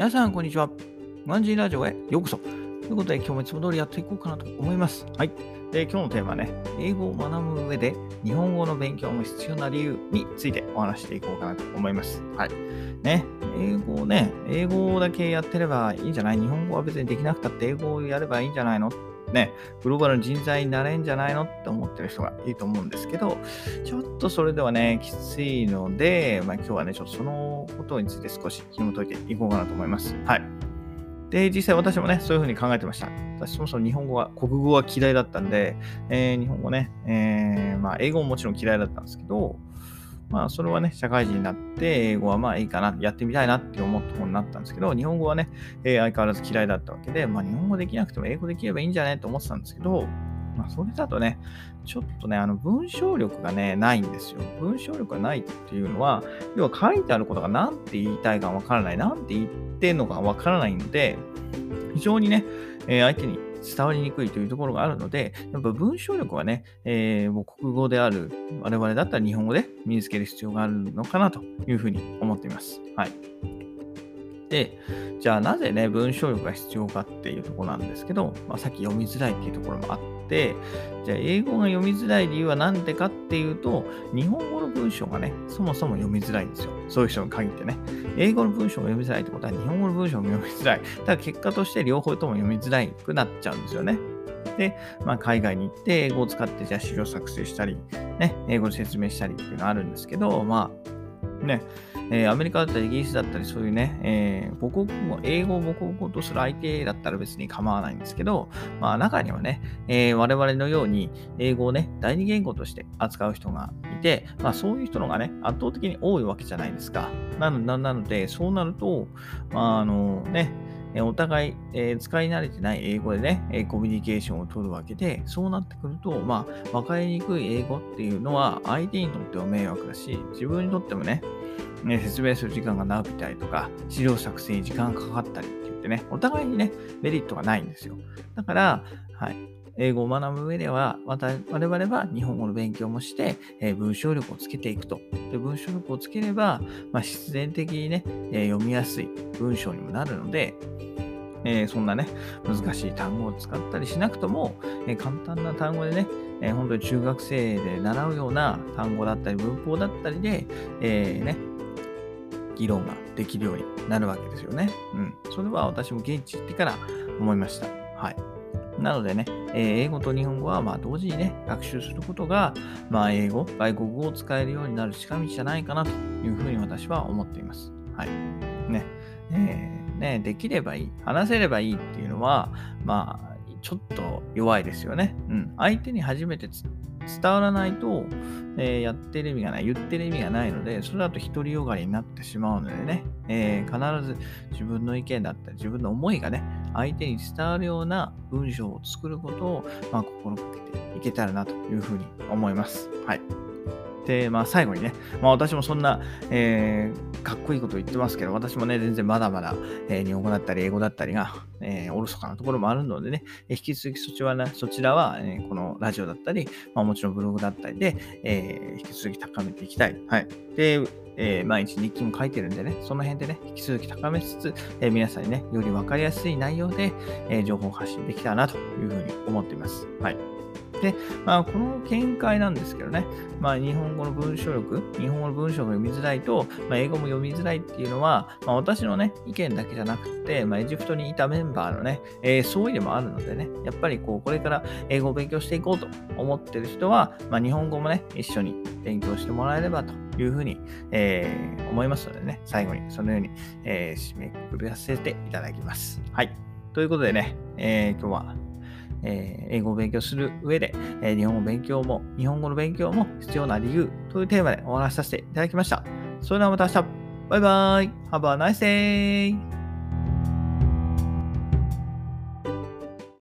皆さん、こんにちは。マンジーラジオへようこそ。ということで、今日もいつも通りやっていこうかなと思います。はい。で、今日のテーマはね、英語を学ぶ上で日本語の勉強も必要な理由についてお話していこうかなと思います。はい。ね、英語をね、英語だけやってればいいんじゃない？日本語は別にできなくたって英語をやればいいんじゃないの？ね、グローバルの人材になれんじゃないのって思ってる人がいいと思うんですけど、ちょっとそれではね、きついので、まあ、今日はね、ちょっとそのことについて少し紐解いていこうかなと思います。はい。で、実際私もね、そういうふうに考えてました。私そもそも日本語は、国語は嫌いだったんで、えー、日本語ね、えー、まあ、英語ももちろん嫌いだったんですけど、まあ、それはね、社会人になって、英語はまあいいかな、やってみたいなって思った方になったんですけど、日本語はね、えー、相変わらず嫌いだったわけで、まあ、日本語できなくても英語できればいいんじゃないと思ってたんですけど、まあ、それだとね、ちょっとね、あの、文章力がね、ないんですよ。文章力がないっていうのは、要は書いてあることが何て言いたいかわからない、何て言ってんのかわからないので、非常にね、えー、相手に伝わりにくいというところがあるので、やっぱ文章力はね、えー、国語である我々だったら日本語で身につける必要があるのかなというふうに思っています。はい。で、じゃあなぜね、文章力が必要かっていうところなんですけど、まあ、さっき読みづらいっていうところもあって、じゃあ英語が読みづらい理由は何でかっていうと、日本語の文章がね、そもそも読みづらいんですよ。そういう人に限ってね。英語の文章が読みづらいってことは、日本語の文章も読みづらい。ただ結果として両方とも読みづらくなっちゃうんですよね。で、まあ、海外に行って英語を使ってじゃあ資料作成したり、ね、英語で説明したりっていうのはあるんですけど、まあ、ね、えー、アメリカだったりイギリスだったりそういうね、えー、母国語、英語を母国語とする相手だったら別に構わないんですけど、まあ中にはね、えー、我々のように英語をね、第二言語として扱う人がいて、まあそういう人のがね、圧倒的に多いわけじゃないですか。なのなので、そうなると、まああのね、お互い、え、使い慣れてない英語でね、え、コミュニケーションを取るわけで、そうなってくると、まあ、わかりにくい英語っていうのは、相手にとっては迷惑だし、自分にとってもね、ね、説明する時間が長くたりとか、資料作成に時間がかかったりって言ってね、お互いにね、メリットがないんですよ。だから、はい。英語を学ぶ上では、我々は日本語の勉強もして、え、文章力をつけていくと。で文章力をつければ、まあ、必然的にね、え、読みやすい文章にもなるので、えー、そんなね、難しい単語を使ったりしなくとも、え簡単な単語でね、え本当に中学生で習うような単語だったり文法だったりで、えね、議論ができるようになるわけですよね。うん。それは私も現地行ってから思いました。はい。なのでね、えー、英語と日本語はま同時にね、学習することが、まあ、英語、外国語を使えるようになる近道じゃないかなというふうに私は思っています。はい。ね。えー、ね、できればいい、話せればいいっていうのは、まあ、ちょっと弱いですよね。うん。相手に初めて伝わらないと、えー、やってる意味がない、言ってる意味がないので、それだと独りよがりになってしまうのでね、えー、必ず自分の意見だったり、自分の思いがね、相手に伝わるような文章を作ることを、まあ、心がけていけたらなというふうに思います。はい。で、まあ、最後にね、まあ、私もそんな、えー、かっこいいこと言ってますけど、私もね、全然まだまだ、えー、日本語だったり、英語だったりが、えー、おろそかなところもあるのでね、引き続きそちらは、ね、そちらは、えー、このラジオだったり、まあ、もちろんブログだったりで、え、引き続き高めていきたい。はい。で、えー、毎日日記も書いてるんでね、その辺でね、引き続き高めつつ、えー、皆さんにね、より分かりやすい内容で、えー、情報発信できたらなというふうに思っています。はい。で、まあ、この見解なんですけどね、まあ、日本語の文章力、日本語の文章が読みづらいと、まあ、英語も読みづらいっていうのは、まあ、私のね、意見だけじゃなくて、まあ、エジプトにいたメンバーのね、えー、相違でもあるのでね、やっぱりこう、これから英語を勉強していこうと思ってる人は、まあ、日本語もね、一緒に勉強してもらえればというふうに、えー、思いますのでね、最後にそのように、えー、締めくくらせていただきます。はい。ということでね、えー、今日はえー、英語を勉強する上で、えー、日本語勉強も、日本語の勉強も必要な理由というテーマでお話しさせていただきました。それではまた明日。バイバイ。Have a nice day.